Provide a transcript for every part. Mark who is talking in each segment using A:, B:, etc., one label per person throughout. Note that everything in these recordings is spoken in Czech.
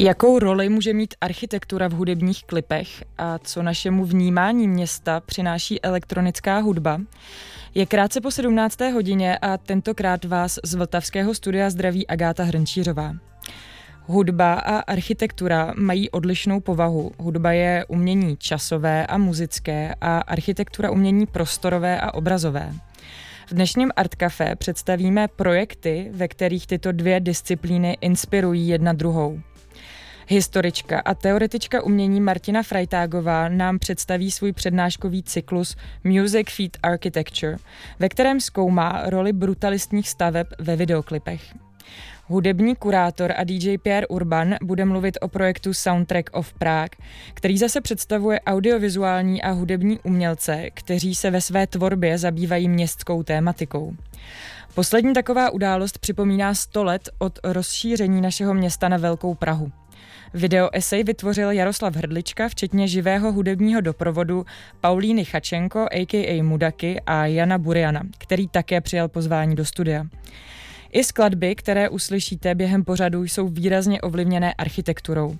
A: Jakou roli může mít architektura v hudebních klipech a co našemu vnímání města přináší elektronická hudba? Je krátce po 17. hodině a tentokrát vás z Vltavského studia zdraví Agáta Hrnčířová. Hudba a architektura mají odlišnou povahu. Hudba je umění časové a muzické a architektura umění prostorové a obrazové. V dnešním Art Café představíme projekty, ve kterých tyto dvě disciplíny inspirují jedna druhou. Historička a teoretička umění Martina Frajtágová nám představí svůj přednáškový cyklus Music Feed Architecture, ve kterém zkoumá roli brutalistních staveb ve videoklipech. Hudební kurátor a DJ Pierre Urban bude mluvit o projektu Soundtrack of Prague, který zase představuje audiovizuální a hudební umělce, kteří se ve své tvorbě zabývají městskou tématikou. Poslední taková událost připomíná 100 let od rozšíření našeho města na Velkou Prahu. Video esej vytvořil Jaroslav Hrdlička, včetně živého hudebního doprovodu Paulíny Chačenko, a.k.a. Mudaky a Jana Buriana, který také přijal pozvání do studia. I skladby, které uslyšíte během pořadu, jsou výrazně ovlivněné architekturou.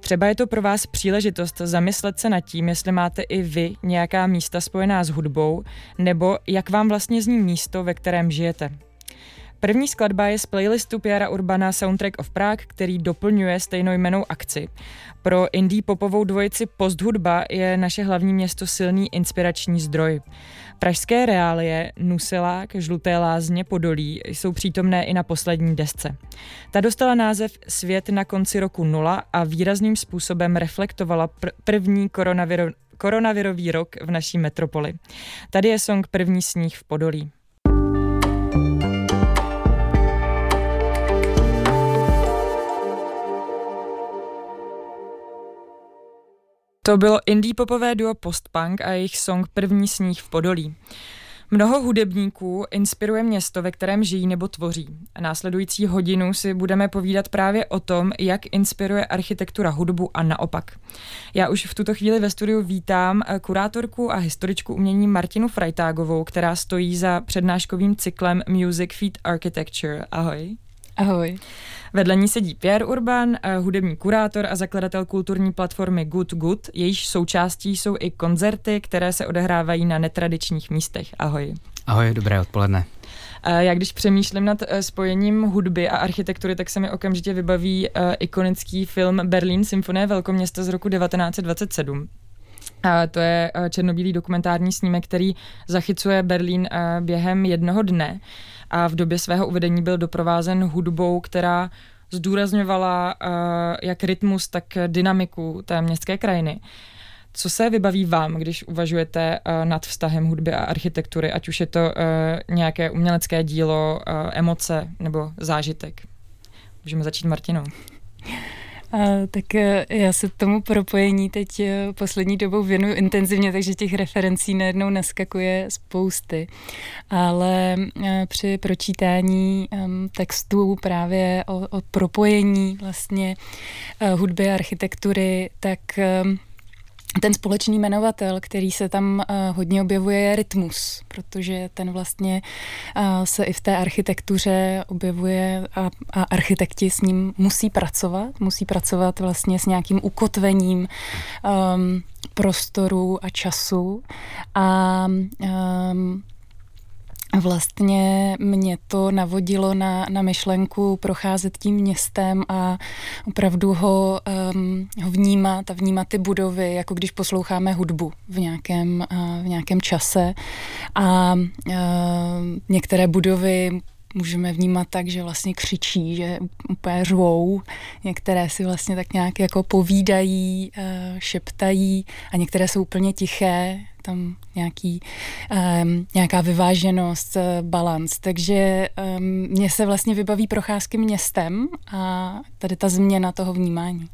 A: Třeba je to pro vás příležitost zamyslet se nad tím, jestli máte i vy nějaká místa spojená s hudbou, nebo jak vám vlastně zní místo, ve kterém žijete. První skladba je z playlistu Piera Urbana Soundtrack of Prague, který doplňuje stejnojmenou akci. Pro indie popovou dvojici posthudba je naše hlavní město silný inspirační zdroj. Pražské reálie, Nuselák, Žluté lázně, Podolí jsou přítomné i na poslední desce. Ta dostala název Svět na konci roku nula a výrazným způsobem reflektovala pr- první koronaviro- koronavirový rok v naší metropoli. Tady je song První sníh v Podolí. To bylo indie popové duo Postpunk a jejich song První sníh v Podolí. Mnoho hudebníků inspiruje město, ve kterém žijí nebo tvoří. A následující hodinu si budeme povídat právě o tom, jak inspiruje architektura hudbu a naopak. Já už v tuto chvíli ve studiu vítám kurátorku a historičku umění Martinu Frajtágovou, která stojí za přednáškovým cyklem Music Feed Architecture. Ahoj.
B: Ahoj.
A: Vedle ní sedí Pierre Urban, eh, hudební kurátor a zakladatel kulturní platformy Good Good. Jejíž součástí jsou i koncerty, které se odehrávají na netradičních místech. Ahoj.
C: Ahoj, dobré odpoledne.
A: Eh, já když přemýšlím nad eh, spojením hudby a architektury, tak se mi okamžitě vybaví ikonický film Berlín symfonie velkoměsta z roku 1927. A to je černobílý dokumentární snímek, který zachycuje Berlín během jednoho dne a v době svého uvedení byl doprovázen hudbou, která zdůrazňovala uh, jak rytmus, tak dynamiku té městské krajiny. Co se vybaví vám, když uvažujete uh, nad vztahem hudby a architektury, ať už je to uh, nějaké umělecké dílo, uh, emoce nebo zážitek? Můžeme začít Martinou.
B: Tak e, já se tomu propojení teď e, poslední dobou věnuju intenzivně, takže těch referencí najednou naskakuje spousty. Ale e, při pročítání textů právě o, o propojení vlastně hudby a architektury, tak ten společný jmenovatel, který se tam uh, hodně objevuje, je rytmus, protože ten vlastně uh, se i v té architektuře objevuje a, a architekti s ním musí pracovat, musí pracovat vlastně s nějakým ukotvením um, prostoru a času. A um, Vlastně mě to navodilo na, na myšlenku procházet tím městem a opravdu ho, um, ho vnímat a vnímat ty budovy, jako když posloucháme hudbu v nějakém, uh, v nějakém čase. A uh, některé budovy můžeme vnímat tak, že vlastně křičí, že úplně řvou, některé si vlastně tak nějak jako povídají, uh, šeptají a některé jsou úplně tiché, tam nějaký, um, nějaká vyváženost, uh, balans. Takže um, mně se vlastně vybaví procházky městem a tady ta změna toho vnímání.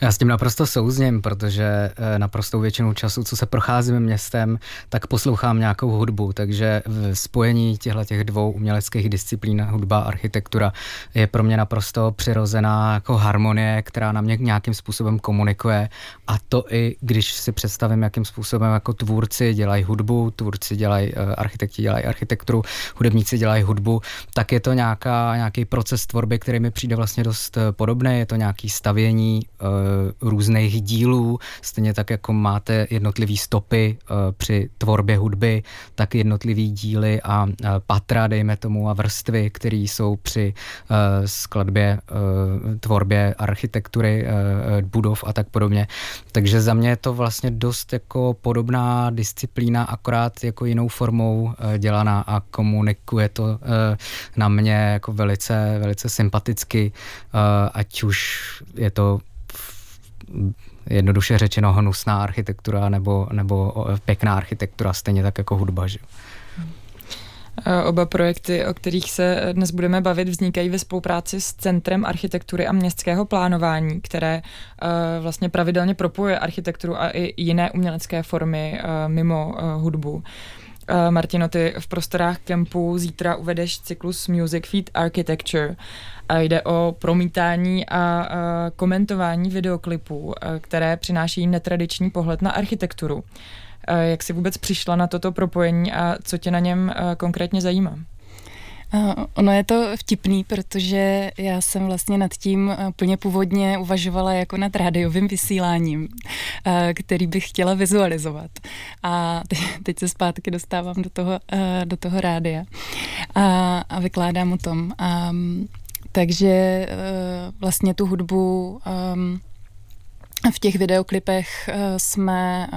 C: Já s tím naprosto souzním, protože eh, naprostou většinou času, co se procházím městem, tak poslouchám nějakou hudbu, takže v spojení těchto těch dvou uměleckých disciplín, hudba a architektura, je pro mě naprosto přirozená jako harmonie, která na mě nějakým způsobem komunikuje. A to i když si představím, jakým způsobem jako tvůrci dělají hudbu, tvůrci dělají, eh, architekti dělají architekturu, hudebníci dělají hudbu, tak je to nějaká, nějaký proces tvorby, který mi přijde vlastně dost eh, podobný, je to nějaký stavění různých dílů, stejně tak jako máte jednotlivý stopy uh, při tvorbě hudby, tak jednotlivý díly a uh, patra, dejme tomu, a vrstvy, které jsou při skladbě, tvorbě architektury budov a tak podobně. Takže za mě je to vlastně dost jako podobná disciplína, akorát jako jinou formou dělaná a komunikuje to na mě jako velice, velice sympaticky, ať už je to jednoduše řečeno hnusná architektura nebo, nebo pěkná architektura, stejně tak jako hudba. Že?
A: Oba projekty, o kterých se dnes budeme bavit, vznikají ve spolupráci s Centrem architektury a městského plánování, které vlastně pravidelně propojuje architekturu a i jiné umělecké formy mimo hudbu. Martino, ty v prostorách kempu zítra uvedeš cyklus Music Feed Architecture a jde o promítání a, komentování videoklipů, které přináší netradiční pohled na architekturu. Jak jsi vůbec přišla na toto propojení a co tě na něm konkrétně zajímá?
B: Ono je to vtipný, protože já jsem vlastně nad tím plně původně uvažovala jako nad rádiovým vysíláním, který bych chtěla vizualizovat. A teď se zpátky dostávám do toho, do toho rádia a, vykládám o tom. Takže vlastně tu hudbu v těch videoklipech jsme,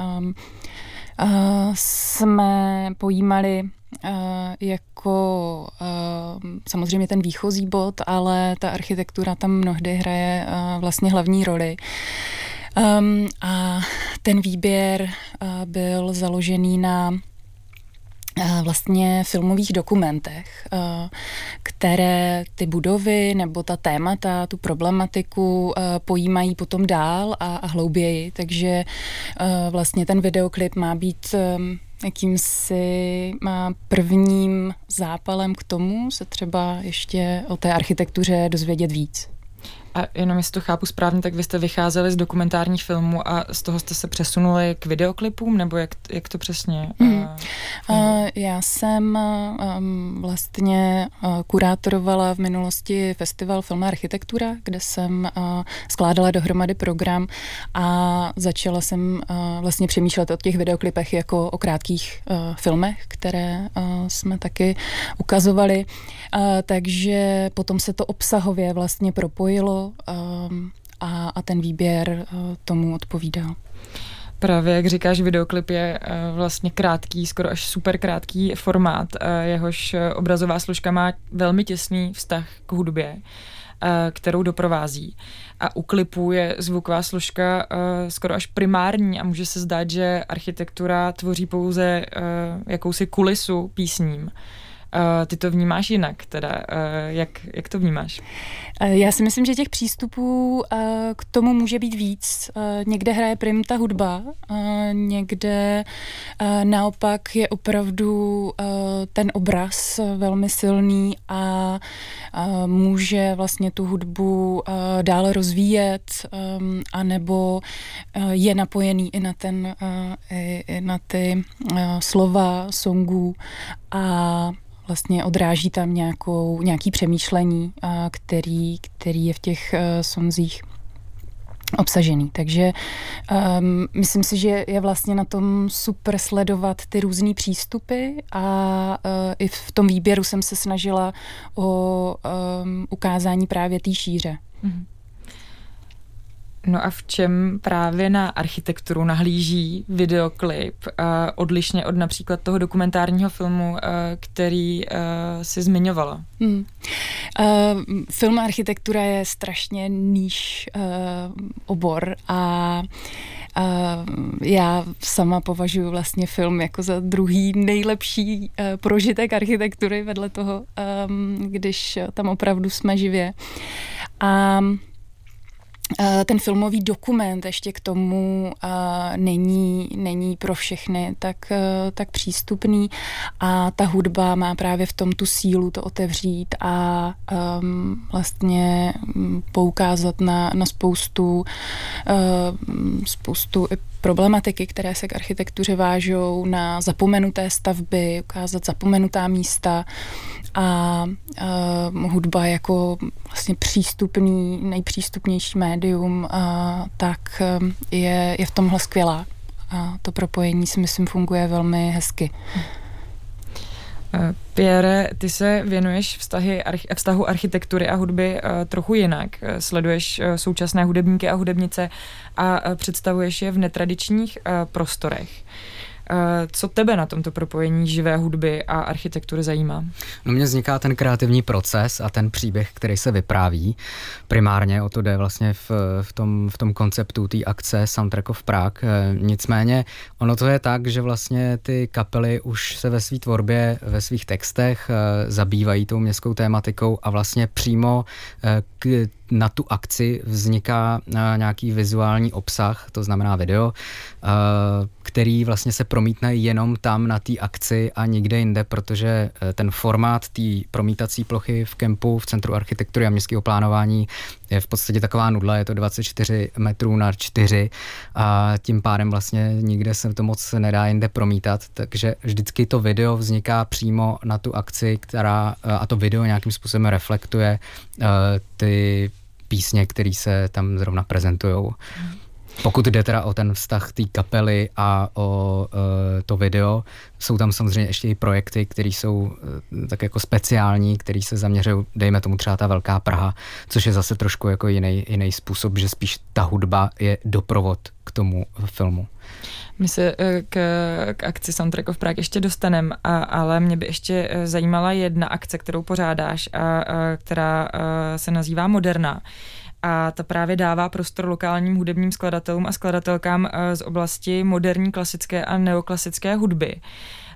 B: jsme pojímali Eh, jako eh, samozřejmě ten výchozí bod, ale ta architektura tam mnohdy hraje eh, vlastně hlavní roli. Um, a ten výběr uh, byl založený na uh, vlastně filmových dokumentech, uh, které ty budovy nebo ta témata, tu problematiku pojímají potom dál a, a hlouběji. Takže vlastně ten videoklip má být um, jakýmsi prvním zápalem k tomu se třeba ještě o té architektuře dozvědět víc.
A: A jenom jestli to chápu správně, tak vy jste vycházeli z dokumentárních filmů a z toho jste se přesunuli k videoklipům, nebo jak, jak to přesně? Mm.
B: Uh, já jsem um, vlastně uh, kurátorovala v minulosti festival Film a architektura, kde jsem uh, skládala dohromady program a začala jsem uh, vlastně přemýšlet o těch videoklipech jako o krátkých uh, filmech, které uh, jsme taky ukazovali. Uh, takže potom se to obsahově vlastně propojilo um, a, a ten výběr uh, tomu odpovídá.
A: Právě, jak říkáš, videoklip je uh, vlastně krátký, skoro až super krátký formát, uh, jehož obrazová složka má velmi těsný vztah k hudbě, kterou doprovází. A u klipu je zvuková složka skoro až primární a může se zdát, že architektura tvoří pouze jakousi kulisu písním. Ty to vnímáš jinak, teda jak, jak to vnímáš?
B: Já si myslím, že těch přístupů k tomu může být víc. Někde hraje prim ta hudba, někde naopak je opravdu ten obraz velmi silný a může vlastně tu hudbu dále rozvíjet, anebo je napojený i na, ten, i, na ty slova songů a vlastně odráží tam nějakou, nějaký přemýšlení, který, který je v těch e, sonzích obsažený. Takže um, myslím si, že je vlastně na tom super sledovat ty různé přístupy a uh, i v tom výběru jsem se snažila o um, ukázání právě té šíře. Mm-hmm.
A: No a v čem právě na architekturu nahlíží videoklip uh, odlišně od například toho dokumentárního filmu, uh, který uh, si zmiňovala? Hmm.
B: Uh, film architektura je strašně níž uh, obor a Uh, já sama považuji vlastně film jako za druhý nejlepší uh, prožitek architektury vedle toho, um, když tam opravdu jsme živě. A ten filmový dokument ještě k tomu není, není pro všechny tak, tak přístupný. A ta hudba má právě v tom tu sílu to otevřít a um, vlastně mm, poukázat na, na spoustu, uh, spoustu problematiky, které se k architektuře vážou, na zapomenuté stavby, ukázat zapomenutá místa a uh, hudba jako vlastně přístupný, nejpřístupnější médium, uh, tak uh, je, je v tomhle skvělá. A to propojení si myslím funguje velmi hezky.
A: Pierre, ty se věnuješ vztahy, vztahu architektury a hudby trochu jinak. Sleduješ současné hudebníky a hudebnice a představuješ je v netradičních prostorech. Eh, co tebe na tomto propojení živé hudby a architektury zajímá?
C: No mně vzniká ten kreativní proces a ten příběh, který se vypráví. Primárně o to jde vlastně v, v, tom, v tom konceptu té akce Soundtrack of Prague. Eh, nicméně ono to je tak, že vlastně ty kapely už se ve své tvorbě, ve svých textech eh, zabývají tou městskou tématikou a vlastně přímo k na tu akci vzniká nějaký vizuální obsah, to znamená video, který vlastně se promítne jenom tam na té akci a nikde jinde, protože e, ten formát té promítací plochy v kempu v Centru architektury a městského plánování je v podstatě taková nudla, je to 24 metrů na 4 a tím pádem vlastně nikde se to moc nedá jinde promítat, takže vždycky to video vzniká přímo na tu akci, která a to video nějakým způsobem reflektuje ty písně, které se tam zrovna prezentují. Pokud jde teda o ten vztah té kapely a o uh, to video, jsou tam samozřejmě ještě i projekty, které jsou uh, tak jako speciální, které se zaměřují, dejme tomu třeba ta Velká Praha, což je zase trošku jako jiný, jiný způsob, že spíš ta hudba je doprovod k tomu filmu.
A: My se eh, k, k akci Soundtrack of Prague ještě dostaneme, ale mě by ještě zajímala jedna akce, kterou pořádáš, a, a, která a, se nazývá Moderna a ta právě dává prostor lokálním hudebním skladatelům a skladatelkám eh, z oblasti moderní klasické a neoklasické hudby.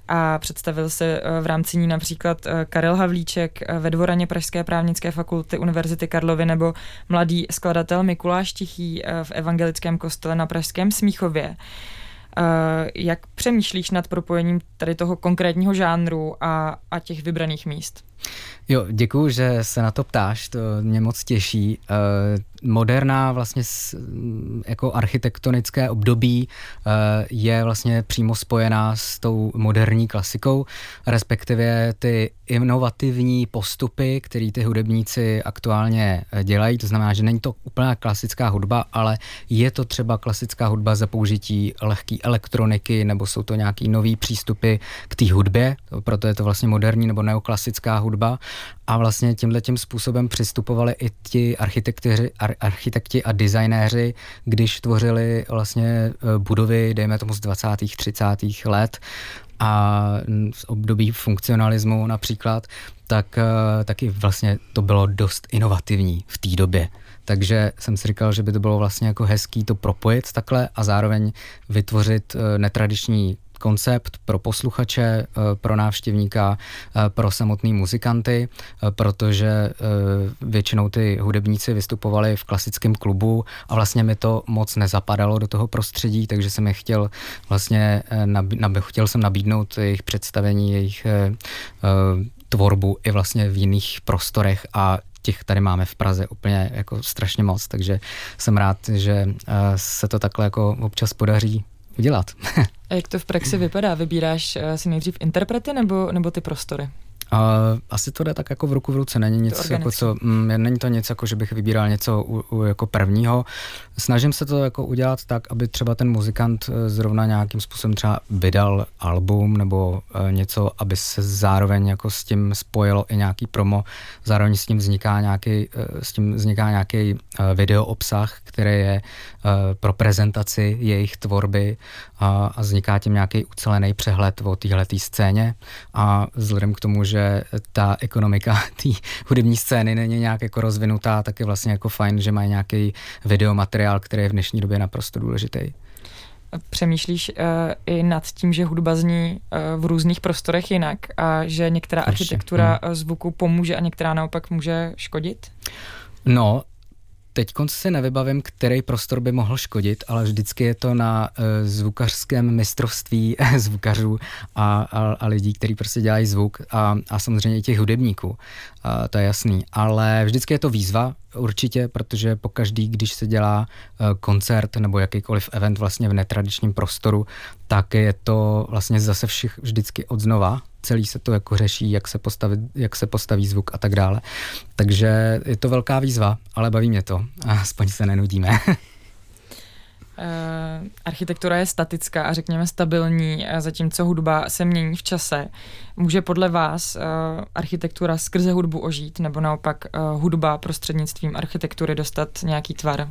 A: A představil se eh, v rámci ní například eh, Karel Havlíček ve dvoraně Pražské právnické fakulty Univerzity Karlovy nebo mladý skladatel Mikuláš Tichý v evangelickém kostele na Pražském Smíchově. Jak přemýšlíš nad propojením tady toho konkrétního žánru a, a těch vybraných míst?
C: Jo, děkuji, že se na to ptáš, to mě moc těší. Uh, moderná vlastně jako architektonické období uh, je vlastně přímo spojená s tou moderní klasikou, respektive ty inovativní postupy, které ty hudebníci aktuálně eh, dělají, to znamená, že není to úplná klasická hudba, ale je to třeba klasická hudba za použití lehké elektroniky, nebo jsou to nějaký nový přístupy k té hudbě, proto je to vlastně moderní nebo neoklasická hudba a vlastně tímhle tím způsobem přistupovali i ti architekti, ar, architekti a designéři, když tvořili vlastně e, budovy, dejme tomu z 20. 30. let a z období funkcionalismu například, tak e, taky vlastně to bylo dost inovativní v té době. Takže jsem si říkal, že by to bylo vlastně jako hezký to propojit takhle a zároveň vytvořit e, netradiční koncept pro posluchače, eh, pro návštěvníka, eh, pro samotný muzikanty, eh, protože většinou ty hudebníci vystupovali v klasickém klubu a vlastně mi to moc nezapadalo do toho prostředí, takže jsem je chtěl vlastně, nab- chtěl jsem nabídnout jejich představení, jejich tvorbu i vlastně v jiných prostorech a těch tady máme v Praze úplně jako strašně moc, takže jsem rád, že se to takhle jako občas podaří udělat.
A: A jak to v praxi vypadá? Vybíráš eh, si nejdřív interprety nebo, nebo ty prostory?
C: Uh, asi to jde tak jako v ruku v ruce, není nic jako co, mm, není to nic jako, že bych vybíral něco u, u, jako prvního. Snažím se to jako udělat tak, aby třeba ten muzikant eh, zrovna nějakým způsobem třeba vydal album nebo uh, něco, aby se zároveň jako s tím spojilo i nějaký promo, zároveň s tím vzniká nějaký, uh, s tím vzniká nějaký uh, video obsah, který je pro prezentaci jejich tvorby a, a vzniká tím nějaký ucelený přehled o téhle scéně. A vzhledem k tomu, že že ta ekonomika té hudební scény není nějak jako rozvinutá, tak je vlastně jako fajn, že mají nějaký videomateriál, který je v dnešní době naprosto důležitý.
A: Přemýšlíš uh, i nad tím, že hudba zní uh, v různých prostorech jinak a že některá architektura hmm. zvuku pomůže a některá naopak může škodit?
C: No, teď si nevybavím, který prostor by mohl škodit, ale vždycky je to na uh, zvukařském mistrovství zvukařů a, a, a lidí, kteří prostě dělají zvuk a, a samozřejmě i těch hudebníků. Uh, to je jasný. Ale vždycky je to výzva, určitě, protože po každý, když se dělá uh, koncert nebo jakýkoliv event vlastně v netradičním prostoru, tak je to vlastně zase všich vždycky od znova, celý se to jako řeší, jak se, postaví, jak se postaví zvuk a tak dále. Takže je to velká výzva, ale baví mě to aspoň se nenudíme.
A: Uh, architektura je statická a řekněme stabilní, zatímco hudba se mění v čase. Může podle vás uh, architektura skrze hudbu ožít, nebo naopak hudba prostřednictvím architektury dostat nějaký tvar?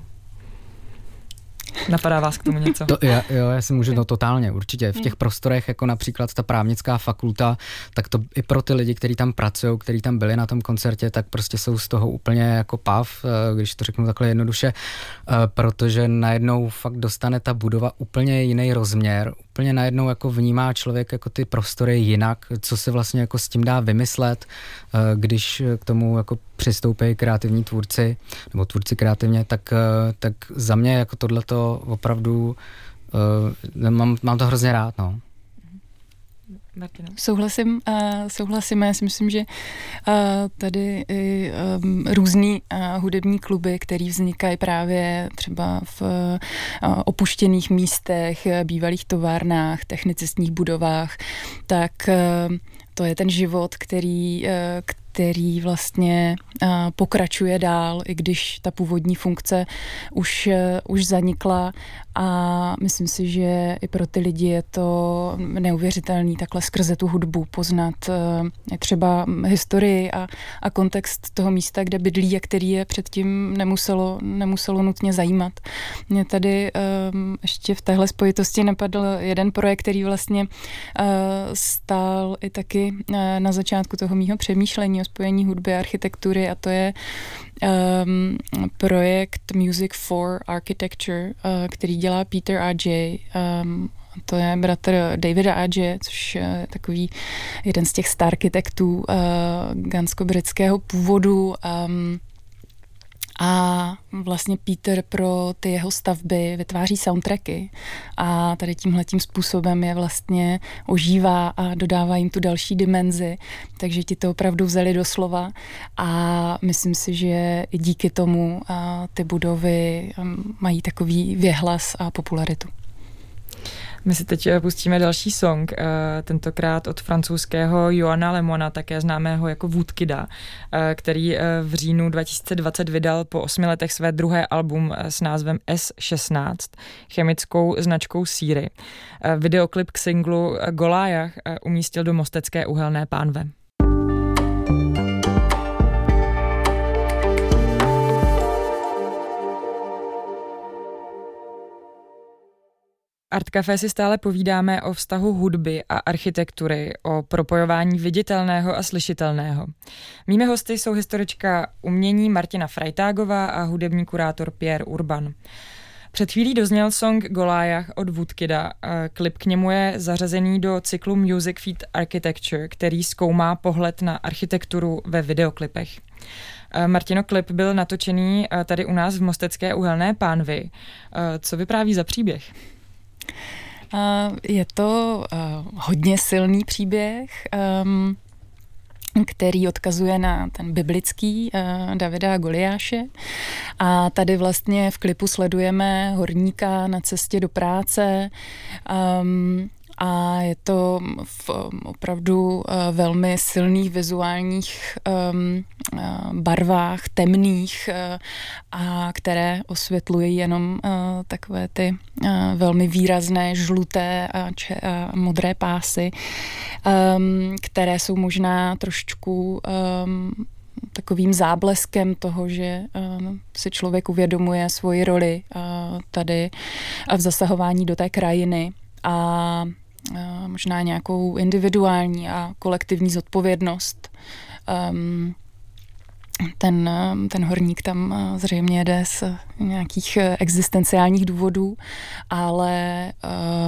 A: Napadá vás k tomu něco?
C: To, já, jo, já si můžu, no totálně, určitě. V těch hmm. prostorech, jako například ta právnická fakulta, tak to i pro ty lidi, kteří tam pracují, kteří tam byli na tom koncertě, tak prostě jsou z toho úplně jako pav, eh, když to řeknu takhle jednoduše, eh, protože najednou fakt dostane ta budova úplně jiný rozměr, úplně najednou jako vnímá člověk jako ty prostory jinak, co se vlastně jako s tím dá vymyslet, eh, když k tomu jako přistoupí kreativní tvůrci, nebo tvůrci kreativně, tak, eh, tak za mě jako tohleto opravdu mám, mám to hrozně rád, no.
B: Martina. Souhlasím, uh, souhlasím. Já si myslím, že uh, tady i um, různý uh, hudební kluby, které vznikají právě třeba v uh, opuštěných místech, bývalých továrnách, technicistních budovách, tak uh, to je ten život, který, uh, který vlastně pokračuje dál, i když ta původní funkce už, už zanikla a myslím si, že i pro ty lidi je to neuvěřitelný takhle skrze tu hudbu poznat eh, třeba historii a, a kontext toho místa, kde bydlí a který je předtím nemuselo, nemuselo nutně zajímat. Mě tady um, ještě v téhle spojitosti napadl jeden projekt, který vlastně uh, stál i taky uh, na začátku toho mýho přemýšlení o spojení hudby a architektury a to je um, projekt Music for Architecture, uh, který dělá Peter A.J. Um, to je bratr Davida A.J., což je takový jeden z těch starchitektů uh, gansko-britského původu. Um, a vlastně Peter pro ty jeho stavby vytváří soundtracky. A tady tímhletím způsobem je vlastně ožívá a dodává jim tu další dimenzi, takže ti to opravdu vzali do slova. A myslím si, že díky tomu ty budovy mají takový věhlas a popularitu.
A: My si teď eh, pustíme další song, eh, tentokrát od francouzského Joana Lemona, také známého jako Woodkida, eh, který v říjnu 2020 vydal po osmi letech své druhé album s názvem S16, chemickou značkou síry. Videoklip k singlu Golájach umístil do Mostecké uhelné pánve. Art Café si stále povídáme o vztahu hudby a architektury, o propojování viditelného a slyšitelného. Mými hosty jsou historička umění Martina Frajtágová a hudební kurátor Pierre Urban. Před chvílí dozněl song Golájach od Woodkida. Klip k němu je zařazený do cyklu Music Feed Architecture, který zkoumá pohled na architekturu ve videoklipech. Martino, klip byl natočený tady u nás v Mostecké uhelné pánvi. Co vypráví za příběh?
B: Je to hodně silný příběh, um, který odkazuje na ten biblický uh, Davida a Goliáše. A tady vlastně v klipu sledujeme horníka na cestě do práce. A je to v opravdu eh, velmi silných vizuálních um, barvách, temných, uh, a které osvětlují jenom takové ty velmi výrazné žluté a, modré pásy, um, které jsou možná trošičku um, takovým zábleskem toho, že uh, si člověk uvědomuje svoji roli uh, tady a v zasahování do té krajiny. A možná nějakou individuální a kolektivní zodpovědnost. Um, ten, ten horník tam zřejmě jede z nějakých existenciálních důvodů, ale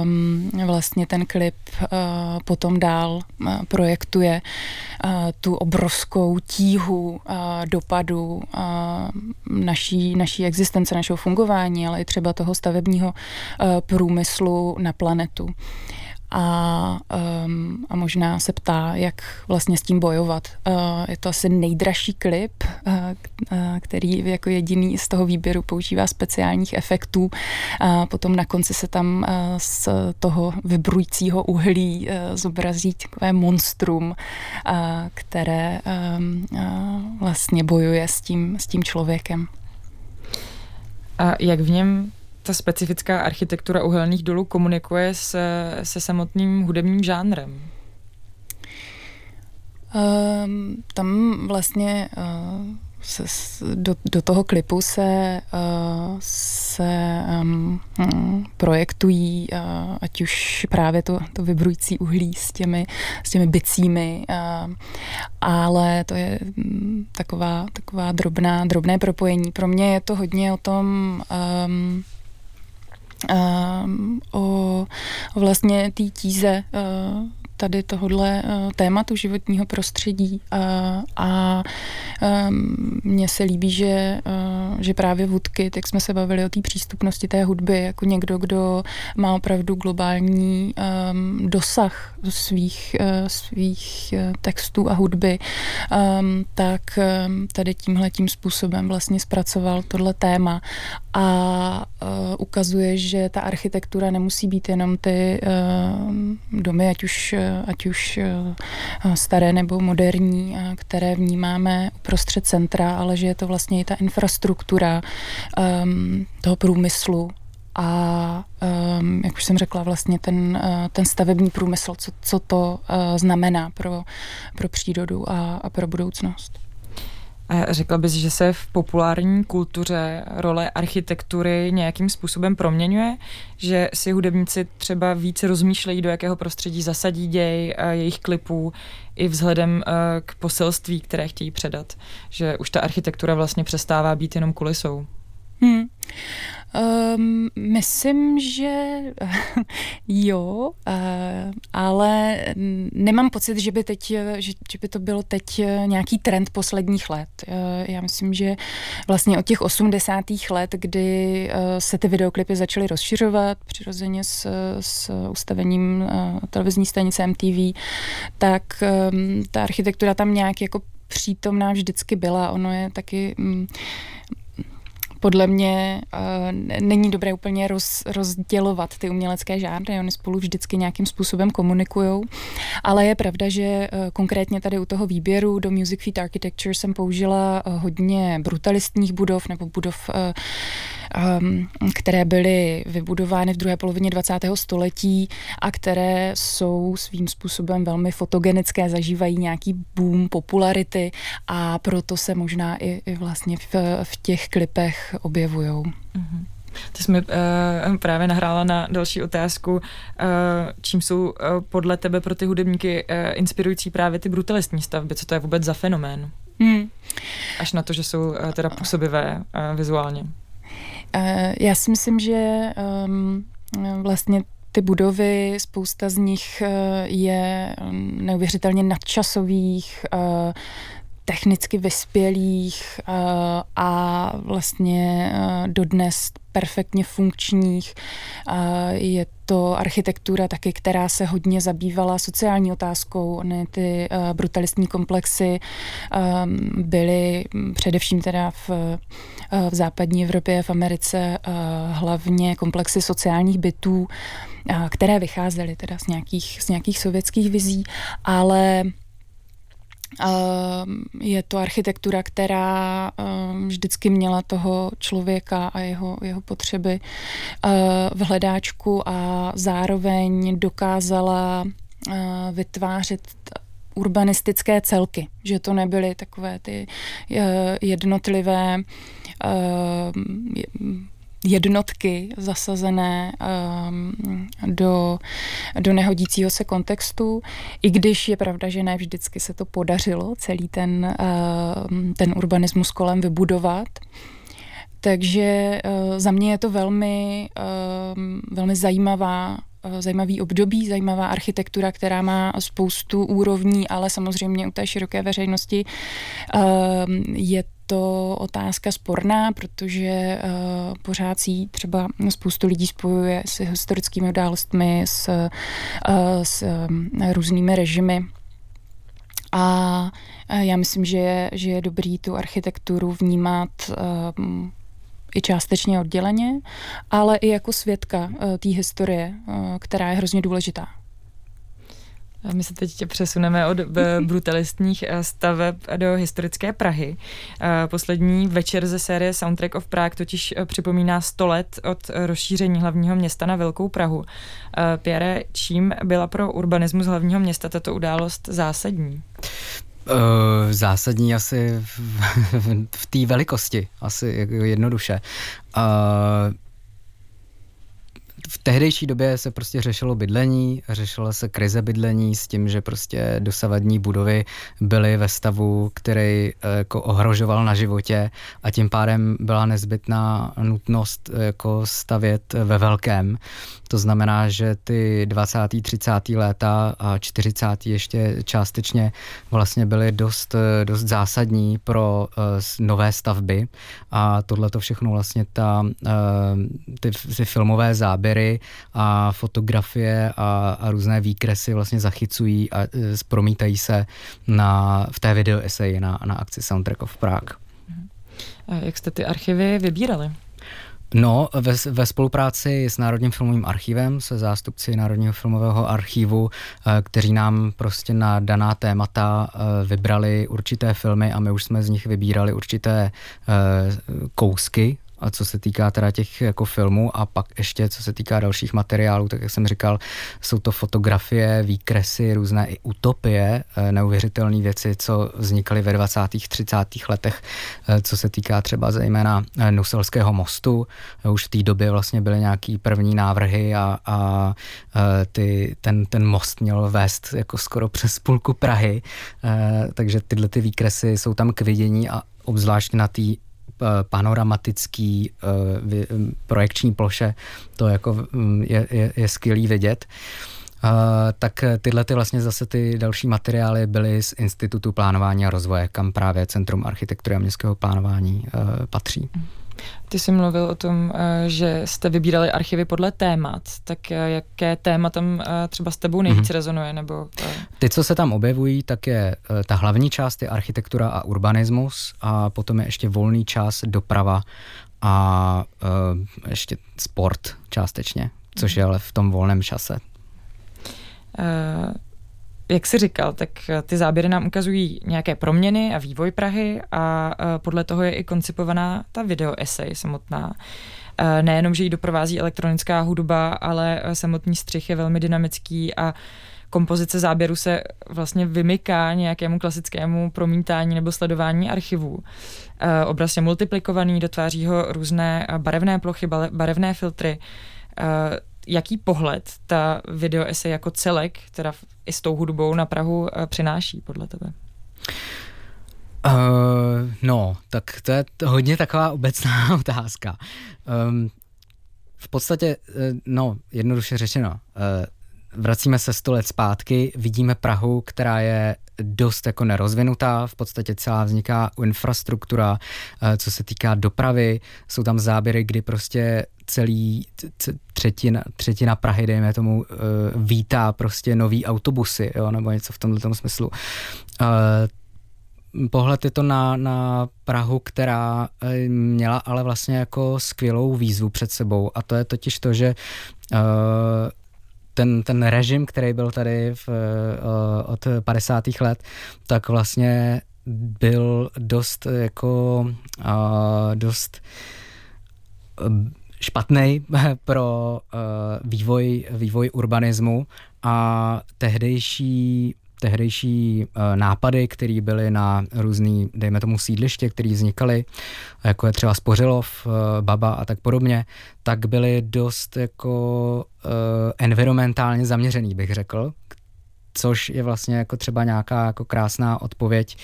B: um, vlastně ten klip uh, potom dál uh, projektuje uh, tu obrovskou tíhu uh, dopadu uh, naší, naší existence, našeho fungování, ale i třeba toho stavebního uh, průmyslu na planetu a, um, a možná se ptá, jak vlastně s tím bojovat. Uh, je to asi nejdražší klip, uh, uh, který jako jediný z toho výběru používá speciálních efektů. Uh, potom na konci se tam uh, z toho vybrujícího uhlí uh, zobrazí takové monstrum, uh, které um, uh, vlastně bojuje s tím, s tím člověkem.
A: A jak v něm ta specifická architektura uhelných dolů komunikuje se, se samotným hudebním žánrem?
B: Um, tam vlastně uh, se, do, do toho klipu se, uh, se um, projektují uh, ať už právě to, to vybrující uhlí s těmi, s těmi bicími, uh, ale to je um, taková, taková drobná, drobné propojení. Pro mě je to hodně o tom um, um, o, vlastně té tíze uh, tady tohohle uh, tématu životního prostředí. Uh, a um, mně se líbí, že, uh, že právě Vudky, tak jsme se bavili o té přístupnosti té hudby, jako někdo, kdo má opravdu globální um, dosah svých, svých textů a hudby, um, tak tady tímhle tím způsobem vlastně zpracoval tohle téma. A ukazuje, že ta architektura nemusí být jenom ty domy, ať už, ať už uh, staré nebo moderní, které vnímáme uprostřed centra, ale že je to vlastně i ta infrastruktura um, toho průmyslu a um, jak už jsem řekla, vlastně ten, uh, ten stavební průmysl, co, co to uh, znamená pro, pro přírodu a, a pro budoucnost.
A: Řekla bys, že se v populární kultuře role architektury nějakým způsobem proměňuje? Že si hudebníci třeba více rozmýšlejí, do jakého prostředí zasadí děj jejich klipů i vzhledem eh, k poselství, které chtějí předat? Že už ta architektura vlastně přestává být jenom kulisou? Hmm.
B: Um, myslím, že jo, uh, ale nemám pocit, že by, teď, že, že by to bylo teď nějaký trend posledních let. Uh, já myslím, že vlastně od těch 80. let, kdy uh, se ty videoklipy začaly rozšiřovat přirozeně s, s ustavením uh, televizní stanice MTV, tak um, ta architektura tam nějak jako přítomná vždycky byla. Ono je taky... Um, podle mě uh, není dobré úplně roz, rozdělovat ty umělecké žánry, oni spolu vždycky nějakým způsobem komunikují, ale je pravda, že uh, konkrétně tady u toho výběru do Music Feet Architecture jsem použila uh, hodně brutalistních budov nebo budov uh, které byly vybudovány v druhé polovině 20. století a které jsou svým způsobem velmi fotogenické, zažívají nějaký boom popularity a proto se možná i, i vlastně v, v těch klipech objevují. Mm-hmm.
A: Ty jsi mi uh, právě nahrála na další otázku, uh, čím jsou uh, podle tebe pro ty hudebníky uh, inspirující právě ty brutalistní stavby, co to je vůbec za fenomén? Hmm. Až na to, že jsou uh, teda působivé uh, vizuálně.
B: Uh, já si myslím, že um, vlastně ty budovy, spousta z nich je neuvěřitelně nadčasových, technicky vyspělých uh, a vlastně uh, dodnes perfektně funkčních. Uh, je to architektura taky, která se hodně zabývala sociální otázkou. Ony ty brutalistní komplexy byly především teda v, v západní Evropě, v Americe hlavně komplexy sociálních bytů, které vycházely teda z nějakých, z nějakých sovětských vizí, ale je to architektura, která ehm, vždycky měla toho člověka a jeho, jeho potřeby eh, v hledáčku a zároveň dokázala eh, vytvářet urbanistické celky, že to nebyly takové ty eh, jednotlivé ehm, jednotky zasazené um, do, do nehodícího se kontextu, i když je pravda, že ne vždycky se to podařilo celý ten, uh, ten urbanismus kolem vybudovat. Takže uh, za mě je to velmi, uh, velmi zajímavá Eh, zajímavý období, zajímavá architektura, která má spoustu úrovní, ale samozřejmě u té široké veřejnosti je to otázka sporná, protože uh, pořád si třeba spoustu lidí spojuje s historickými událostmi, s, uh, s um, různými režimy. A já myslím, že je, že je dobrý tu architekturu vnímat i částečně odděleně, ale i jako svědka té historie, která je hrozně důležitá.
A: A my se teď přesuneme od brutalistních eh, staveb do historické Prahy. Poslední večer ze série Soundtrack of Prague totiž připomíná 100 let od rozšíření hlavního města na Velkou Prahu. Pierre, čím byla pro urbanismus hlavního města tato událost zásadní?
C: Zásadní asi v, v, v té velikosti, asi jednoduše. Uh, v tehdejší době se prostě řešilo bydlení, řešila se krize bydlení s tím, že prostě dosavadní budovy byly ve stavu, který eh, jako ohrožoval na životě a tím pádem byla nezbytná nutnost jako stavět ve velkém. To znamená, že ty 20. 30. léta a 40. ještě částečně vlastně byly dost, dost zásadní pro uh, nové stavby a tohle to všechno vlastně ta, uh, ty, ty filmové záběry a fotografie a, a různé výkresy vlastně zachycují a promítají se na, v té video eseji na, na akci Soundtrack of Prague.
A: Jak jste ty archivy vybírali?
C: No, ve, ve spolupráci s Národním filmovým archivem, se zástupci Národního filmového archivu, eh, kteří nám prostě na daná témata eh, vybrali určité filmy a my už jsme z nich vybírali určité eh, kousky a co se týká teda těch jako filmů a pak ještě co se týká dalších materiálů, tak jak jsem říkal, jsou to fotografie, výkresy, různé i utopie, eh, neuvěřitelné věci, co vznikaly ve 20. 30. letech, eh, co se týká třeba zejména eh, Nuselského mostu. Už v té době vlastně byly nějaký první návrhy a, a ty, ten, ten most měl vést jako skoro přes půlku Prahy, takže tyhle ty výkresy jsou tam k vidění a obzvlášť na té panoramatický eh, projekční ploše, to jako mm, je, je, je skvělý vidět. Uh, tak tyhle ty vlastně zase ty další materiály byly z Institutu plánování a rozvoje, kam právě Centrum architektury a městského plánování uh, patří.
A: Ty jsi mluvil o tom, eh, že jste vybírali archivy podle témat, tak eh, jaké téma tam eh, třeba s tebou nejvíc mm-hmm. rezonuje? Nebo...
C: Ty, co se tam objevují, tak je ta hlavní část je architektura a urbanismus a potom je ještě volný čas doprava a ještě sport částečně, což je ale v tom volném čase.
A: Uh, jak jsi říkal, tak eh, ty záběry nám ukazují nějaké proměny a vývoj Prahy a eh, podle toho je i koncipovaná ta video esej samotná. Eh, nejenom, že ji doprovází elektronická hudba, ale samotný střih je velmi dynamický a kompozice záběru se vlastně vymyká nějakému klasickému promítání nebo sledování archivů. Obraz je multiplikovaný, dotváří ho různé barevné plochy, barevné filtry jaký pohled ta video esej jako celek, teda i s tou hudbou na Prahu eh, přináší podle tebe?
C: Uh, no, tak to je hodně taková obecná otázka. Um, v podstatě, eh, no, jednoduše řečeno, vracíme se sto let zpátky, vidíme Prahu, která je dost jako nerozvinutá, v podstatě celá vzniká infrastruktura, co se týká dopravy, jsou tam záběry, kdy prostě celý třetina, třetina Prahy, dejme tomu, eh, vítá prostě nový autobusy, jo, nebo něco v tomto smyslu. Eh, pohled je to na, na Prahu, která eh, měla ale vlastně jako skvělou výzvu před sebou. A to je totiž to, že ten, ten režim, který byl tady v, od 50. let, tak vlastně byl dost jako dost špatný pro vývoj, vývoj urbanismu a tehdejší tehdejší uh, nápady, které byly na různý, dejme tomu sídliště, které vznikaly, jako je třeba Spořilov, uh, Baba a tak podobně, tak byly dost jako uh, environmentálně zaměřený, bych řekl, což je vlastně jako třeba nějaká jako krásná odpověď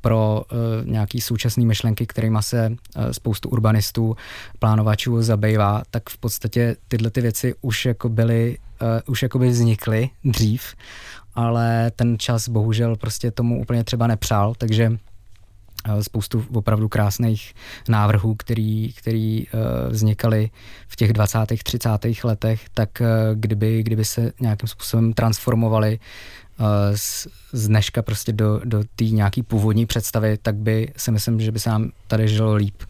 C: pro nějaký současné myšlenky, kterými se spoustu urbanistů, plánovačů zabývá, tak v podstatě tyhle ty věci už jako byly, už jako by vznikly dřív, ale ten čas bohužel prostě tomu úplně třeba nepřál, takže spoustu opravdu krásných návrhů, který, který vznikaly v těch 20. 30. letech, tak kdyby, kdyby se nějakým způsobem transformovali z, z dneška prostě do, do té nějaký původní představy, tak by si myslím, že by se nám tady žilo líp.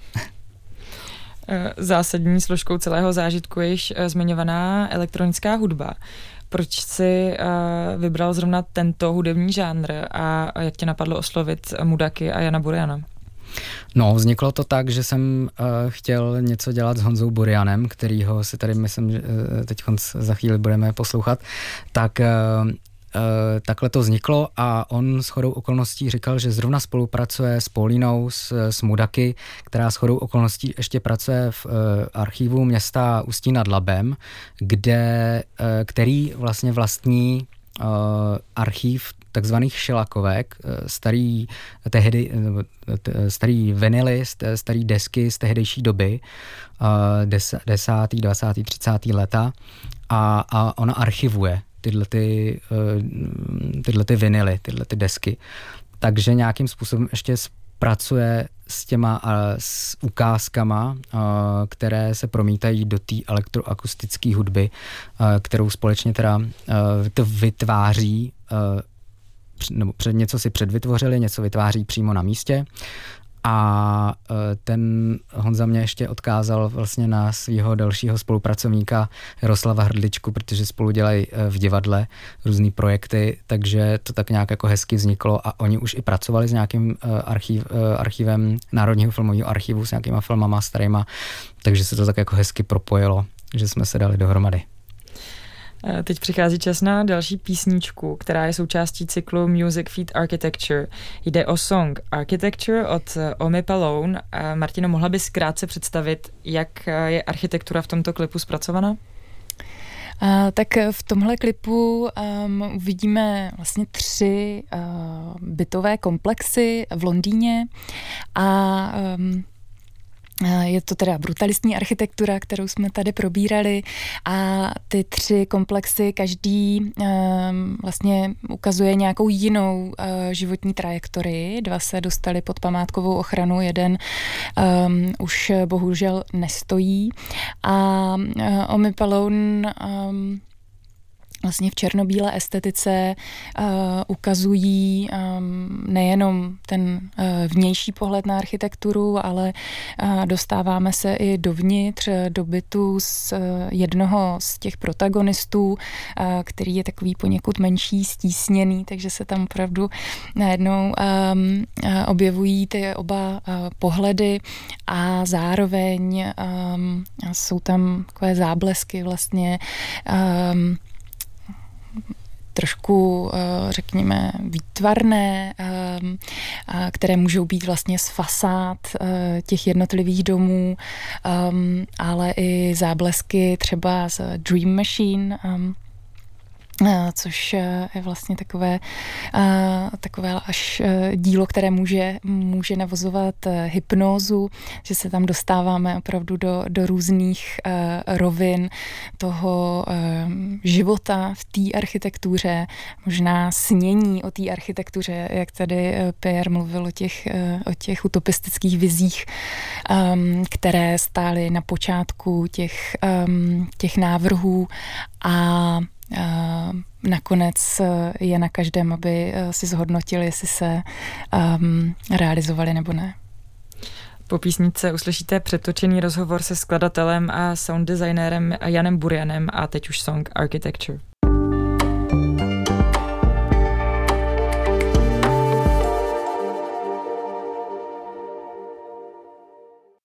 A: Zásadní složkou celého zážitku je již zmiňovaná elektronická hudba proč jsi uh, vybral zrovna tento hudební žánr a, jak tě napadlo oslovit Mudaky a Jana Buriana?
C: No, vzniklo to tak, že jsem uh, chtěl něco dělat s Honzou Burianem, kterýho si tady myslím, že uh, teď za chvíli budeme poslouchat, tak uh, Eh, takhle to vzniklo a on s chodou okolností říkal, že zrovna spolupracuje s Polínou, s, s Mudaky, která s chodou okolností ještě pracuje v uh, archivu města Ústí nad Labem, kde, uh, který vlastně vlastní archiv takzvaných šelakovek, starý, tehdy, starý vinily, starý desky z tehdejší doby, desátý, dvacátý, třicátý leta a, a ona archivuje tyhle, ty, eh, tyhle ty vinily, tyhle ty desky. Takže nějakým způsobem ještě pracuje s těma s ukázkama, které se promítají do té elektroakustické hudby, kterou společně teda vytváří nebo před něco si předvytvořili, něco vytváří přímo na místě a e, ten Honza mě ještě odkázal vlastně na svého dalšího spolupracovníka Jaroslava Hrdličku, protože spolu dělají e, v divadle různé projekty, takže to tak nějak jako hezky vzniklo a oni už i pracovali s nějakým e, archiv, archivem Národního filmového archivu, s nějakýma filmama starýma, takže se to tak jako hezky propojilo, že jsme se dali dohromady.
A: Eh, teď přichází čas na další písničku, která je součástí cyklu Music Feed Architecture. Jde o song Architecture od eh, Omi Palone. Martino, mohla bys krátce představit, jak eh, je architektura v tomto klipu zpracovaná?
B: Uh, tak v tomhle klipu um, uvidíme vlastně tři uh, bytové komplexy v Londýně a um, Eh, je to teda brutalistní architektura, kterou jsme tady probírali a ty tři komplexy, každý um, vlastně ukazuje nějakou jinou uh, životní trajektorii. Dva se dostali pod památkovou ochranu, jeden um, už bohužel nestojí a uh, Omi um, vlastně v černobílé estetice uh, ukazují um, nejenom ten uh, vnější pohled na architekturu, ale uh, dostáváme se i dovnitř do bytu z uh, jednoho z těch protagonistů, uh, který je takový poněkud menší, stísněný, takže se tam opravdu najednou um, uh, objevují ty oba uh, pohledy a zároveň um, jsou tam takové záblesky vlastně um, trošku, eh, řekněme, výtvarné, ehm, které můžou být vlastně z fasád eh, těch jednotlivých domů, ale i záblesky třeba z Dream Machine, Eh, což eh, je vlastně takové, eh, takové až dílo, které může, může navozovat hypnózu, že se tam dostáváme opravdu do, do různých rovin toho života v té architektuře, možná snění o té architektuře, jak tady Pierre mluvil o těch, o těch utopistických vizích, které stály na počátku těch, těch návrhů a nakonec eh, je na každém, aby eh, si zhodnotil, jestli se um, realizovali nebo ne.
A: Po písnice uslyšíte přetočený rozhovor se skladatelem a sound designérem Janem Burianem a teď už song Architecture.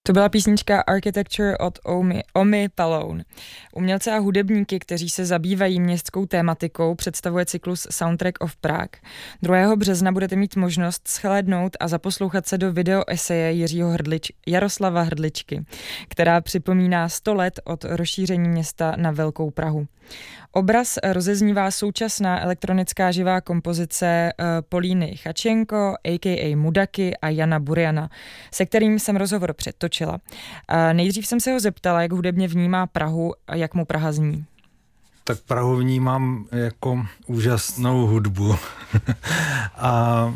A: To byla písnička Architecture od Omi, Omi Palone. Umělce a hudebníky, kteří se zabývají městskou tématikou, představuje cyklus Soundtrack of Prague. 2. března budete mít možnost shlédnout a zaposlouchat se do video eseje Jiřího Hrdlič, Jaroslava Hrdličky, která připomíná 100 let od rozšíření města na Velkou Prahu. Obraz rozeznívá současná elektronická živá kompozice uh, Políny Chačenko, a.k.a. Mudaky a Jana Buriana, se kterým jsem rozhovor předtočila. Uh, nejdřív jsem se ho zeptala, jak hudebně vnímá Prahu a jak mu Praha zní.
D: Tak Prahu vnímám jako úžasnou hudbu. a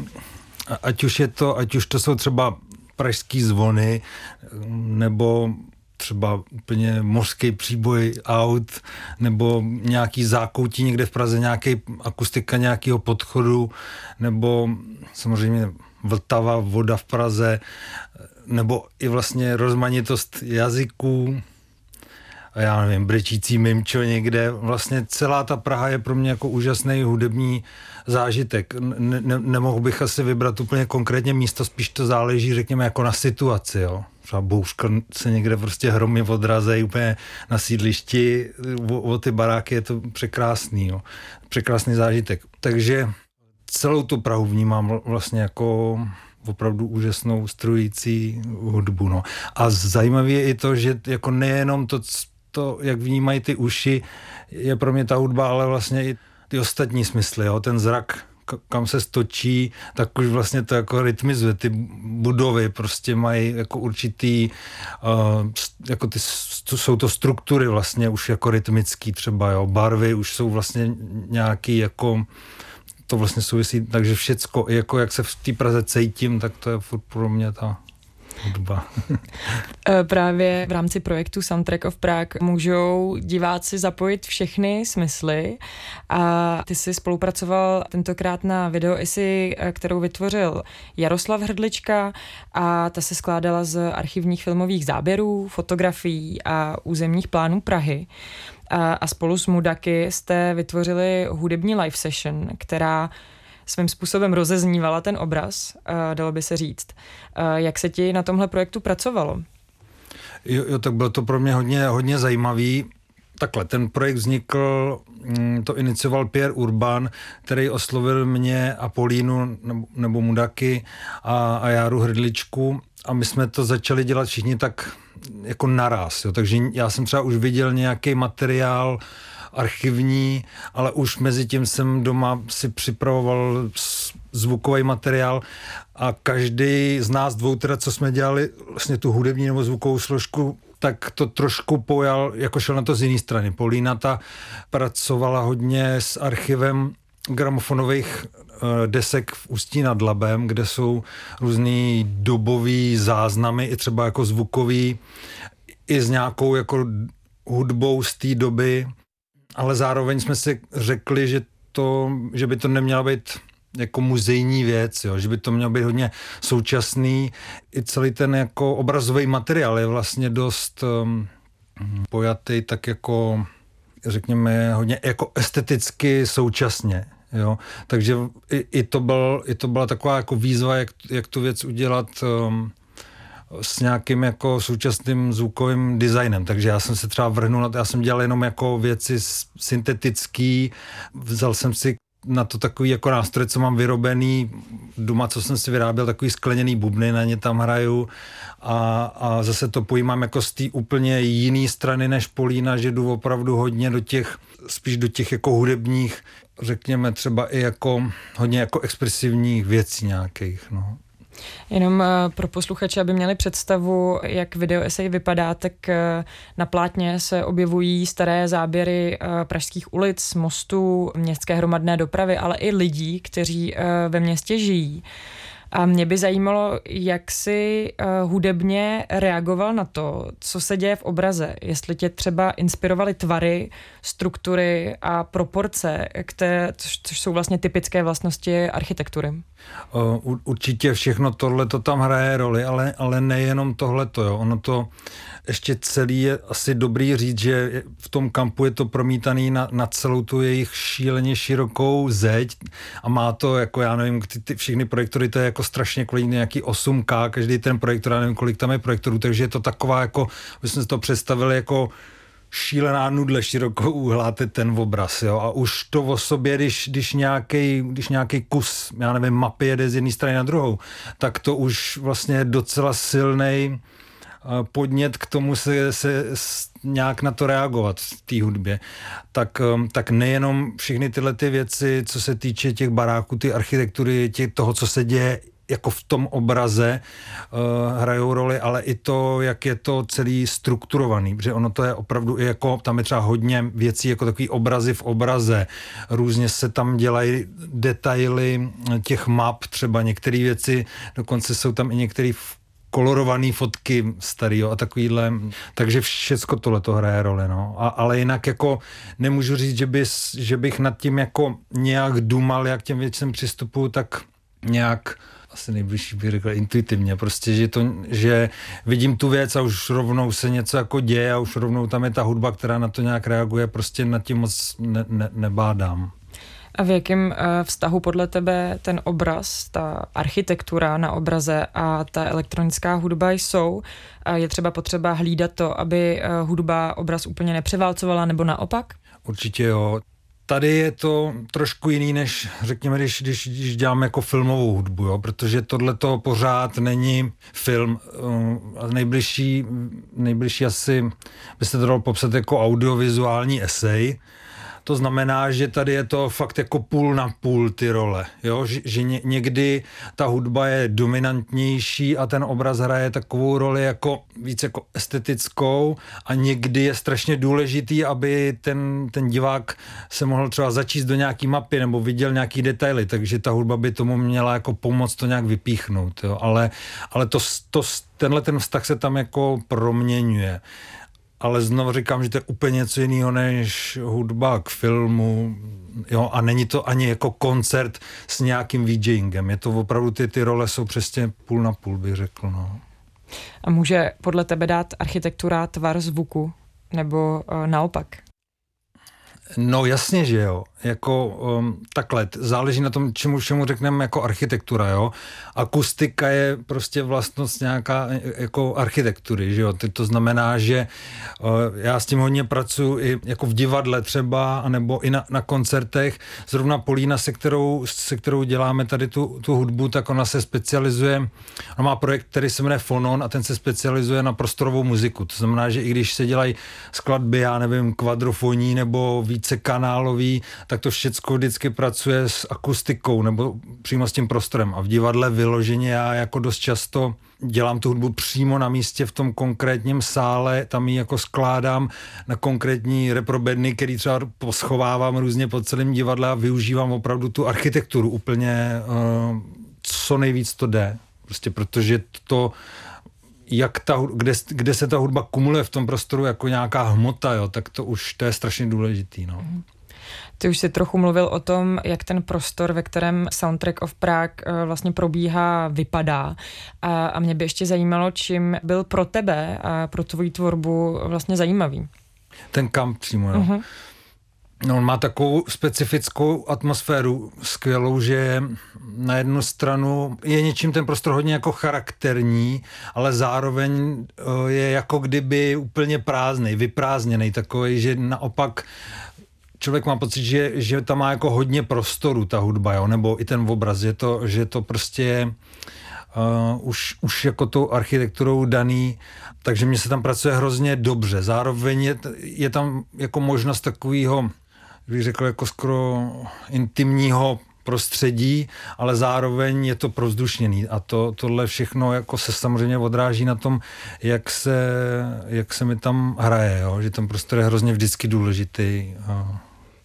D: ať už je to, ať už to jsou třeba pražský zvony, nebo třeba úplně mořský příboj aut nebo nějaký zákoutí někde v Praze, nějaký akustika nějakého podchodu nebo samozřejmě Vltava, voda v Praze nebo i vlastně rozmanitost jazyků, a já nevím, brečící mimčo někde. Vlastně celá ta Praha je pro mě jako úžasný hudební zážitek. Ne, ne, nemohl bych asi vybrat úplně konkrétně místo, spíš to záleží, řekněme, jako na situaci, jo třeba bouřka se někde prostě hromí odrazej úplně na sídlišti, o, o ty baráky je to překrásný, jo. překrásný zážitek. Takže celou tu Prahu vnímám vlastně jako opravdu úžasnou strující hudbu. No. A zajímavé je i to, že jako nejenom to, to, jak vnímají ty uši, je pro mě ta hudba, ale vlastně i ty ostatní smysly, jo. ten zrak kam se stočí, tak už vlastně to jako rytmizuje. Ty budovy prostě mají jako určitý, uh, jako ty, jsou to struktury vlastně už jako rytmický třeba, jo. Barvy už jsou vlastně nějaký jako to vlastně souvisí, takže všecko, jako jak se v té Praze cítím, tak to je furt pro mě ta hudba.
A: Eh, právě v rámci projektu Soundtrack of Prague můžou diváci zapojit všechny smysly a ty jsi spolupracoval tentokrát na video isi, eh, kterou vytvořil Jaroslav Hrdlička a ta se skládala z archivních filmových záběrů, fotografií a územních plánů Prahy. A, a spolu s Mudaky jste vytvořili hudební live session, která svým způsobem rozeznívala ten obraz, dalo by se říct. Jak se ti na tomhle projektu pracovalo?
D: Jo, jo tak bylo to pro mě hodně, hodně zajímavý. Takhle, ten projekt vznikl, mm, to inicioval Pierre Urban, který oslovil mě a Polínu nebo, nebo Mudaky a, a Járu Hrdličku a my jsme to začali dělat všichni tak jako naraz. Jo. Takže já jsem třeba už viděl nějaký materiál, archivní, ale už mezi tím jsem doma si připravoval zvukový materiál a každý z nás dvou, teda co jsme dělali vlastně tu hudební nebo zvukovou složku, tak to trošku pojal, jako šel na to z jiné strany. Polína ta pracovala hodně s archivem gramofonových uh, desek v Ústí nad Labem, kde jsou různý dobový záznamy, i třeba jako zvukový, i s nějakou jako hudbou z té doby, ale zároveň jsme si řekli, že, to, že by to neměla být jako muzejní věc, jo, že by to mělo být hodně současný. I celý ten jako obrazový materiál je vlastně dost um, pojatý tak jako řekněme hodně jako esteticky současně. Jo? Takže i, i, to byl, i to byla taková jako výzva, jak, jak tu věc udělat um, s nějakým jako současným zvukovým designem, takže já jsem se třeba vrhnul, já jsem dělal jenom jako věci syntetický, vzal jsem si na to takový jako nástroj, co mám vyrobený doma, co jsem si vyráběl, takový skleněný bubny, na ně tam hraju a, a zase to pojímám jako z té úplně jiné strany než Polína, že jdu opravdu hodně do těch, spíš do těch jako hudebních, řekněme třeba i jako hodně jako expresivních věcí nějakých, no.
A: Jenom eh, pro posluchače, aby měli představu, jak video esej vypadá, tak eh, na plátně se objevují staré záběry eh, pražských ulic, mostů, městské hromadné dopravy, ale i lidí, kteří ve městě žijí. A mě by zajímalo, jak si uh, hudebně reagoval na to, co se děje v obraze. Jestli tě třeba inspirovaly tvary, struktury a proporce, které, což, což jsou vlastně typické vlastnosti architektury.
D: Uh, určitě všechno tohle to tam hraje roli, ale, ale nejenom tohle to. Ono to ještě celý je asi dobrý říct, že v tom kampu je to promítaný na, na celou tu jejich šíleně širokou zeď a má to jako, já nevím, ty, ty všechny projektory, to je jako strašně kolik nějaký 8K, každý ten projektor, já nevím, kolik tam je projektorů, takže je to taková jako, my jsme si to představili jako šílená nudle širokou uhláte ten obraz, jo, a už to o sobě, když, když nějaký když nějaký kus, já nevím, mapy jede z jedné strany na druhou, tak to už vlastně je docela silný eh, podnět k tomu se, se nějak na to reagovat v té hudbě. Tak, eh, tak nejenom všechny tyhle ty věci, co se týče těch baráků, ty architektury, těch, toho, co se děje jako v tom obraze uh, hrajou roli, ale i to, jak je to celý strukturovaný, protože ono to je opravdu i jako, tam je třeba hodně věcí, jako takový obrazy v obraze, různě se tam dělají detaily těch map, třeba některé věci, dokonce jsou tam i některé kolorované fotky starého a takovýhle, takže všecko tohle to hraje roli, no. A, ale jinak jako nemůžu říct, že, bys, že bych nad tím jako nějak dumal, jak těm věcem přistupuju, tak nějak asi nejbližší bych řekl intuitivně, prostě, že, to, že vidím tu věc a už rovnou se něco jako děje a už rovnou tam je ta hudba, která na to nějak reaguje, prostě nad tím moc ne, ne, nebádám.
A: A v jakém uh, vztahu podle tebe ten obraz, ta architektura na obraze a ta elektronická hudba jsou? Je třeba potřeba hlídat to, aby uh, hudba obraz úplně nepřeválcovala nebo naopak?
D: Určitě jo. Tady je to trošku jiný, než řekněme, když, když, když děláme jako filmovou hudbu, jo? protože tohle to pořád není film. Uh, nejbližší, nejbližší asi byste to dalo popsat jako audiovizuální esej, to znamená, že tady je to fakt jako půl na půl ty role, jo? že, že ně, někdy ta hudba je dominantnější a ten obraz hraje takovou roli jako víc jako estetickou a někdy je strašně důležitý, aby ten, ten divák se mohl třeba začíst do nějaký mapy nebo viděl nějaký detaily, takže ta hudba by tomu měla jako pomoct to nějak vypíchnout, jo? ale, ale to, to, tenhle ten vztah se tam jako proměňuje ale znovu říkám, že to je úplně něco jiného než hudba k filmu, jo, a není to ani jako koncert s nějakým VJingem, je to opravdu, ty, ty role jsou přesně půl na půl, bych řekl, no.
A: A může podle tebe dát architektura tvar zvuku, nebo uh, naopak?
D: No jasně, že jo. Jako um, takhle, záleží na tom, čemu všemu řekneme jako architektura, jo. Akustika je prostě vlastnost nějaká jako architektury, že jo. To znamená, že uh, já s tím hodně pracuji i jako v divadle třeba, anebo i na, na koncertech. Zrovna Polína, se kterou, se kterou děláme tady tu, tu hudbu, tak ona se specializuje, ona má projekt, který se jmenuje Fonon a ten se specializuje na prostorovou muziku. To znamená, že i když se dělají skladby, já nevím, kvadrofoní nebo více kanálový, tak to všechno vždycky pracuje s akustikou nebo přímo s tím prostorem. A v divadle vyloženě já jako dost často dělám tu hudbu přímo na místě v tom konkrétním sále, tam ji jako skládám na konkrétní reprobedny, který třeba poschovávám různě po celém divadle a využívám opravdu tu architekturu úplně uh, co nejvíc to jde. Prostě protože to jak ta, kde, kde se ta hudba kumuluje v tom prostoru jako nějaká hmota, jo, tak to už to je strašně důležitý. No.
A: Ty už si trochu mluvil o tom, jak ten prostor, ve kterém Soundtrack of Prague eh, vlastně probíhá, vypadá. A, a mě by ještě zajímalo, čím byl pro tebe a pro tvoji tvorbu vlastně zajímavý.
D: Ten kamp přímo, jo. Uh-huh. No, on má takovou specifickou atmosféru skvělou, že na jednu stranu je něčím ten prostor hodně jako charakterní, ale zároveň eh, je jako kdyby úplně prázdný, vyprázdněný, takový, že naopak člověk má pocit, že, že tam má jako hodně prostoru ta hudba, jo? nebo i ten obraz, že to, že to prostě je uh, už, už jako tou architekturou daný, takže mně se tam pracuje hrozně dobře. Zároveň je, je tam jako možnost takového, bych řekl, jako skoro intimního prostředí, ale zároveň je to prozdušněný a to, tohle všechno jako se samozřejmě odráží na tom, jak se, jak se mi tam hraje, jo? že ten prostor je hrozně vždycky důležitý. A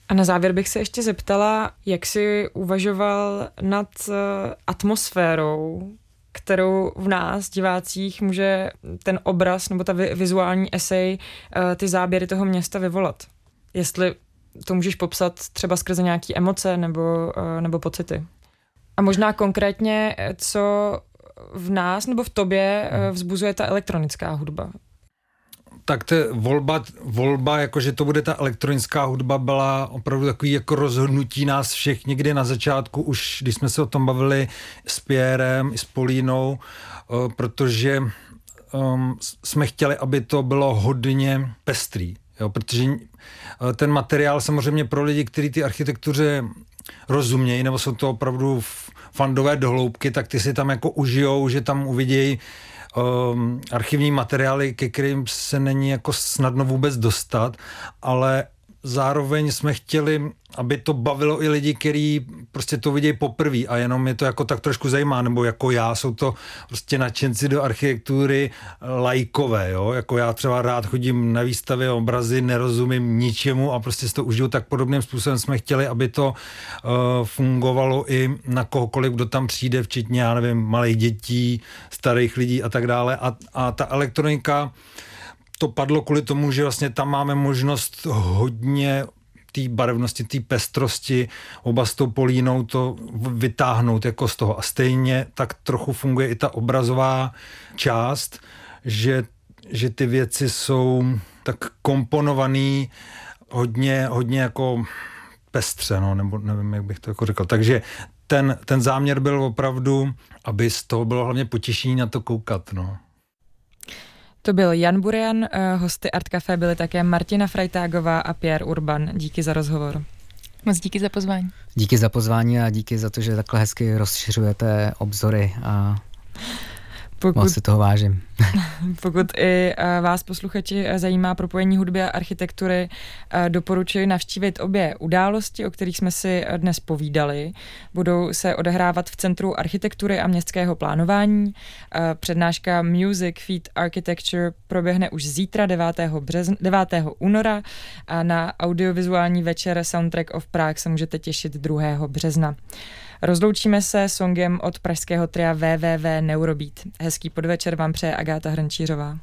A: a na závěr bych se ještě zeptala, jak jsi uvažoval nad eh, atmosférou, kterou v nás, divácích, může ten obraz nebo ta vizuální esej, eh, ty záběry toho města vyvolat. Jestli to můžeš popsat třeba skrze nějaké emoce nebo, eh, nebo pocity. A možná konkrétně, co v nás nebo v tobě vzbuzuje ta elektronická hudba?
D: Tak to volba, volba, jakože to bude ta elektronická hudba, byla opravdu takový jako rozhodnutí nás všech někdy na začátku, už když jsme se o tom bavili s Pierrem i s Polínou, uh, protože um, jsme chtěli, aby to bylo hodně pestrý, jo, protože uh, ten materiál samozřejmě pro lidi, kteří ty architektuře rozumějí, nebo jsou to opravdu fandové dohloubky, tak ty si tam jako užijou, že tam uvidějí um, archivní materiály, ke kterým se není jako snadno vůbec dostat, ale zároveň jsme chtěli, aby to bavilo i lidi, kteří prostě to vidějí poprvé a jenom je to jako tak trošku zajímá, nebo jako já, jsou to prostě nadšenci do architektury lajkové, jo, jako já třeba rád chodím na výstavy obrazy, nerozumím ničemu a prostě si to užiju tak podobným způsobem. Jsme chtěli, aby to uh, fungovalo i na kohokoliv, kdo tam přijde, včetně, já nevím, malých dětí, starých lidí a tak dále. A, a ta elektronika to padlo kvůli tomu, že vlastně tam máme možnost hodně té barevnosti, té pestrosti, oba s tou polínou to vytáhnout jako z toho. A stejně tak trochu funguje i ta obrazová část, že, že ty věci jsou tak komponovaný hodně, hodně jako pestře, no, nebo nevím, jak bych to jako řekl. Takže ten, ten záměr byl opravdu, aby z toho bylo hlavně potěšení na to koukat, no.
A: To byl Jan Burian, eh, hosty Art Café byly také Martina Frajtágová a Pierre Urban. Díky za rozhovor.
B: Moc díky za pozvání.
C: Díky za pozvání a díky za to, že takhle hezky rozšiřujete obzory a pokud, Moc si toho vážím.
A: pokud i eh, vás posluchači eh, zajímá propojení hudby a architektury, eh, doporučuji navštívit obě události, o kterých jsme si dnes povídali. Budou se odehrávat v Centru architektury a městského plánování. Přednáška Music Feed Architecture proběhne už zítra 9. Březn, 9. února a na audiovizuální večer Soundtrack of Prague se můžete těšit 2. března. Rozloučíme se songem od pražského tria www Neurobeat. Hezký podvečer vám přeje Agáta Hrnčířová.